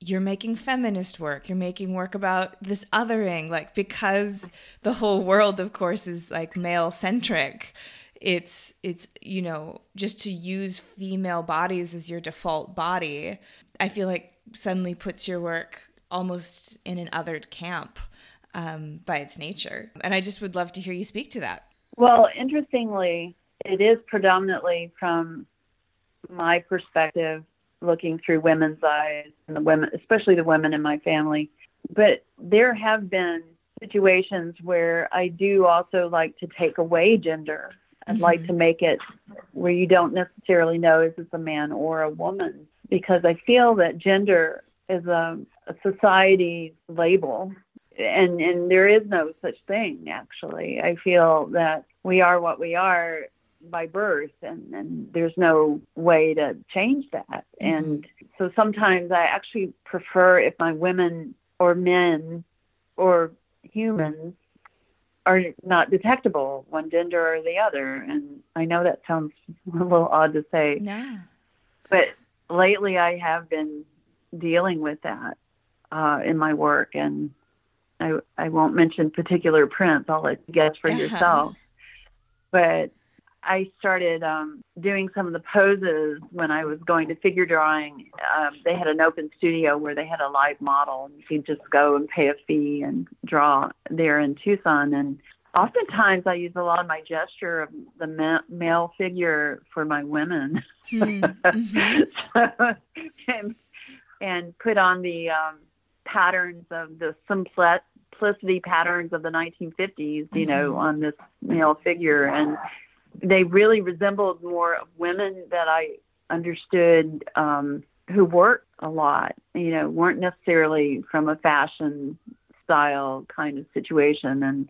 you're making feminist work. You're making work about this othering like because the whole world of course is like male centric it's it's you know just to use female bodies as your default body i feel like suddenly puts your work almost in an othered camp um, by its nature. And i just would love to hear you speak to that. Well interestingly it is predominantly from my perspective looking through women's eyes and the women, especially the women in my family. But there have been situations where I do also like to take away gender. I'd mm-hmm. like to make it where you don't necessarily know is this a man or a woman because I feel that gender is a, a society label and and there is no such thing actually. I feel that we are what we are by birth and, and there's no way to change that mm-hmm. and so sometimes i actually prefer if my women or men or humans are not detectable one gender or the other and i know that sounds a little odd to say yeah. but lately i have been dealing with that uh, in my work and I, I won't mention particular prints. I'll let you guess for uh-huh. yourself. But I started um, doing some of the poses when I was going to figure drawing. Um, they had an open studio where they had a live model, and you could just go and pay a fee and draw there in Tucson. And oftentimes, I use a lot of my gesture of the ma- male figure for my women, hmm. mm-hmm. so, and, and put on the um, patterns of the simplicity patterns of the 1950s, you mm-hmm. know, on this male figure and they really resembled more of women that I understood um, who worked a lot, you know, weren't necessarily from a fashion style kind of situation. And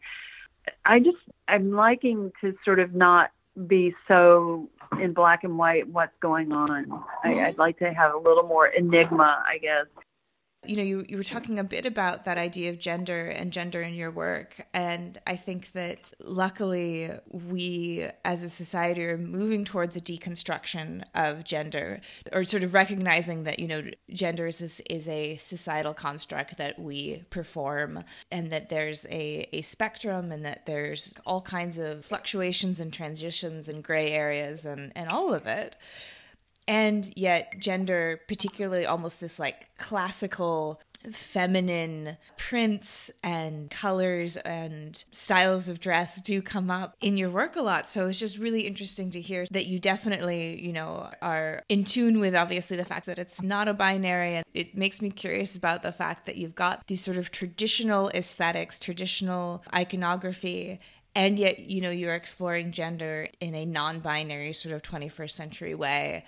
I just, I'm liking to sort of not be so in black and white what's going on. I, I'd like to have a little more enigma, I guess, you know you, you were talking a bit about that idea of gender and gender in your work. And i think that luckily we as a society are moving towards a deconstruction of gender or sort of recognizing that you know gender is, is a societal construct that we perform and that there's a, a spectrum and that there's all kinds of fluctuations and transitions and gray areas and, and all of it and yet gender particularly almost this like classical feminine prints and colors and styles of dress do come up in your work a lot. So it's just really interesting to hear that you definitely, you know, are in tune with obviously the fact that it's not a binary. And it makes me curious about the fact that you've got these sort of traditional aesthetics, traditional iconography. And yet, you know, you're exploring gender in a non binary sort of 21st century way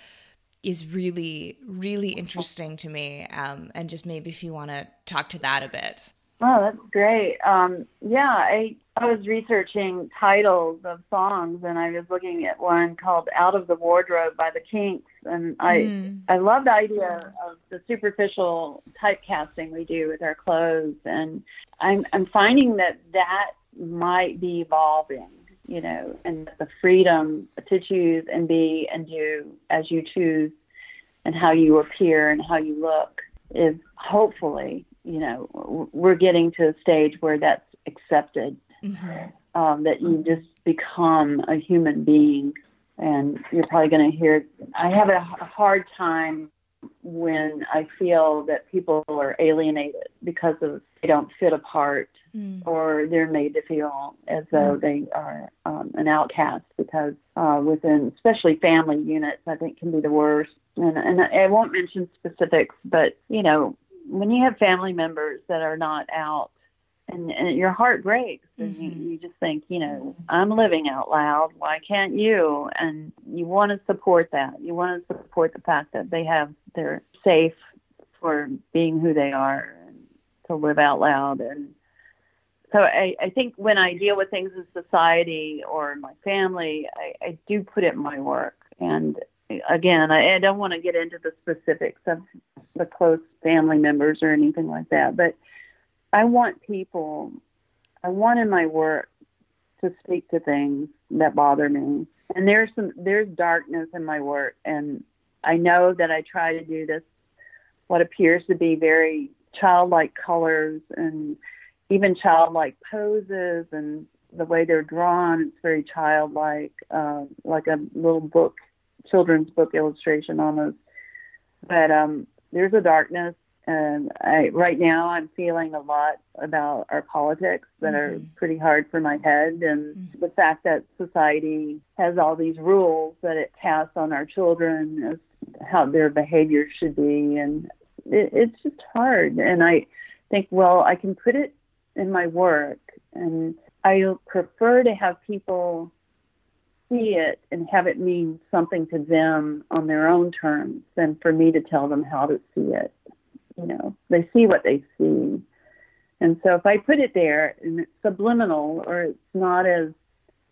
is really, really interesting to me. Um, and just maybe if you want to talk to that a bit. Oh, that's great. Um, yeah, I, I was researching titles of songs and I was looking at one called Out of the Wardrobe by the Kinks. And I, mm. I love the idea of the superficial typecasting we do with our clothes. And I'm, I'm finding that that might be evolving you know, and the freedom to choose and be and do as you choose and how you appear and how you look is hopefully, you know, we're getting to a stage where that's accepted, mm-hmm. um, that you just become a human being. And you're probably going to hear, I have a hard time when I feel that people are alienated because of they don't fit a part mm. or they're made to feel as though mm. they are um, an outcast because uh, within especially family units I think can be the worst and and I won't mention specifics but you know when you have family members that are not out and, and your heart breaks and mm-hmm. you, you just think you know i'm living out loud why can't you and you want to support that you want to support the fact that they have they're safe for being who they are and to live out loud and so I, I think when I deal with things in society or in my family, I, I do put it in my work. And again, I, I don't want to get into the specifics of the close family members or anything like that, but I want people, I want in my work to speak to things that bother me. And there's some, there's darkness in my work. And I know that I try to do this, what appears to be very childlike colors and even childlike poses and the way they're drawn. It's very childlike, uh, like a little book, children's book illustration almost. But um, there's a darkness, and I, right now I'm feeling a lot about our politics that mm-hmm. are pretty hard for my head, and mm-hmm. the fact that society has all these rules that it casts on our children as how their behavior should be, and it, it's just hard. And I think, well, I can put it in my work, and I prefer to have people see it and have it mean something to them on their own terms than for me to tell them how to see it. You know, they see what they see. And so if I put it there and it's subliminal or it's not as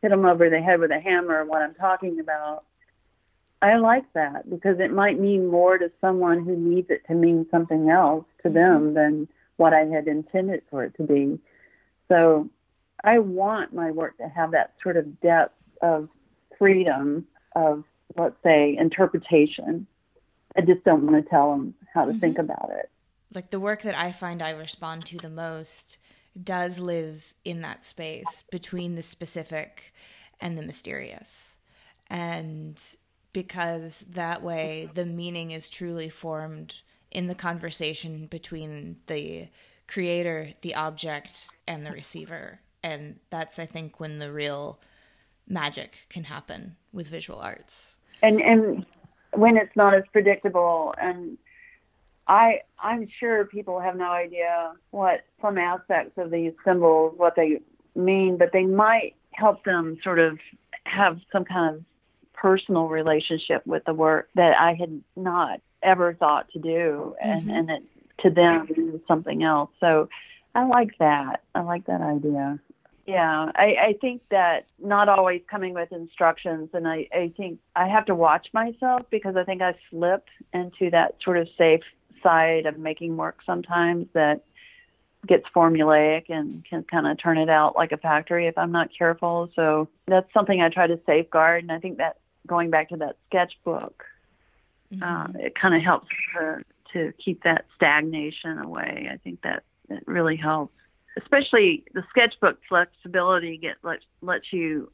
hit them over the head with a hammer what I'm talking about, I like that because it might mean more to someone who needs it to mean something else to them mm-hmm. than what I had intended for it to be. So I want my work to have that sort of depth of freedom of, let's say, interpretation. I just don't want to tell them how to mm-hmm. think about it. Like the work that I find I respond to the most does live in that space between the specific and the mysterious. And because that way the meaning is truly formed in the conversation between the creator, the object, and the receiver. And that's, I think, when the real magic can happen with visual arts. And and when it's not as predictable and I I'm sure people have no idea what some aspects of these symbols what they mean, but they might help them sort of have some kind of personal relationship with the work that I had not ever thought to do, and mm-hmm. and it to them is something else. So I like that. I like that idea. Yeah, I, I think that not always coming with instructions, and I, I think I have to watch myself because I think I slip into that sort of safe side of making work sometimes that gets formulaic and can kind of turn it out like a factory if I'm not careful. So that's something I try to safeguard, and I think that going back to that sketchbook, mm-hmm. uh, it kind of helps to, to keep that stagnation away. I think that it really helps, especially the sketchbook flexibility get let, lets you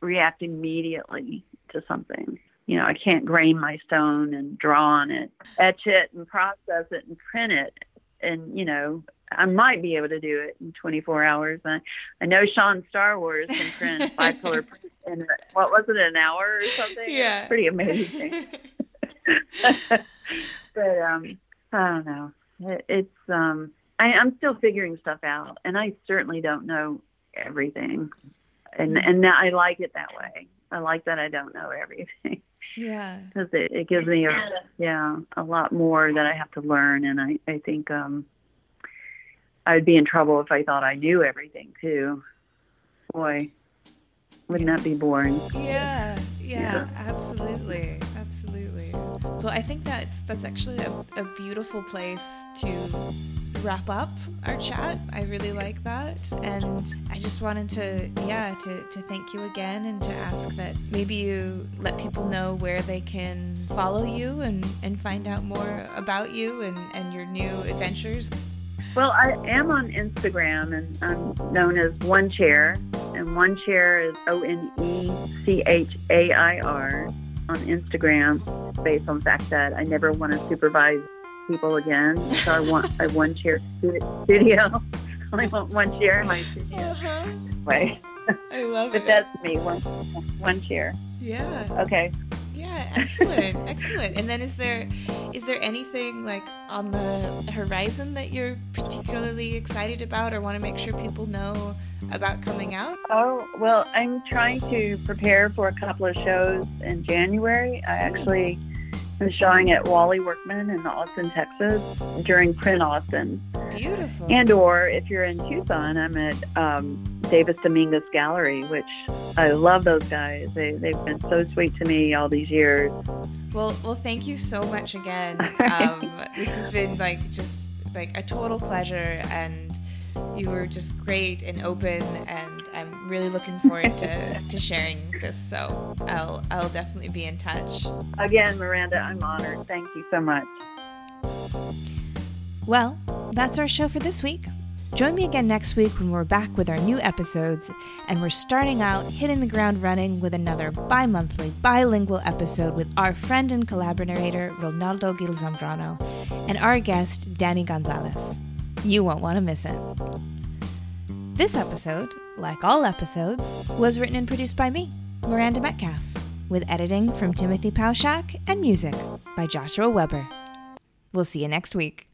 react immediately to something. You know, I can't grain my stone and draw on it, etch it and process it and print it. And, you know, I might be able to do it in 24 hours. I, I know Sean Starwars can print five color print in what was it, an hour or something? Yeah, pretty amazing. but um, I don't know. It, it's um, I, I'm still figuring stuff out, and I certainly don't know everything, and and I like it that way. I like that I don't know everything. Yeah, because it, it gives me a yeah a lot more that I have to learn, and I I think um I'd be in trouble if I thought I knew everything too. Boy, wouldn't that be boring? Yeah, yeah, absolutely, absolutely. Well, I think that's that's actually a, a beautiful place to wrap up our chat. I really like that. And I just wanted to, yeah, to, to thank you again and to ask that maybe you let people know where they can follow you and, and find out more about you and, and your new adventures. Well, I am on Instagram and I'm known as One Chair, and One Chair is O N E C H A I R on Instagram, based on the fact that I never want to supervise people again. So I want a one chair studio. I only want one chair in my studio. Uh-huh. Way. I love but it. But that's me, one one chair. Yeah. Okay. Yeah, excellent, excellent. And then is there is there anything like on the horizon that you're particularly excited about or want to make sure people know about coming out? Oh, well, I'm trying to prepare for a couple of shows in January. I actually I'm showing at Wally Workman in Austin, Texas during PrintAustin. Beautiful. And or if you're in Tucson, I'm at um, Davis Dominguez Gallery, which I love those guys. They, they've been so sweet to me all these years. Well, well, thank you so much again. Um, this has been like just like a total pleasure, and you were just great and open, and I'm really looking forward to, to sharing this. So I'll I'll definitely be in touch. Again, Miranda, I'm honored. Thank you so much. Well, that's our show for this week. Join me again next week when we're back with our new episodes, and we're starting out hitting the ground running with another bi monthly bilingual episode with our friend and collaborator Ronaldo Gil Zambrano and our guest Danny Gonzalez. You won't want to miss it. This episode, like all episodes, was written and produced by me, Miranda Metcalf, with editing from Timothy Pauschak and music by Joshua Weber. We'll see you next week.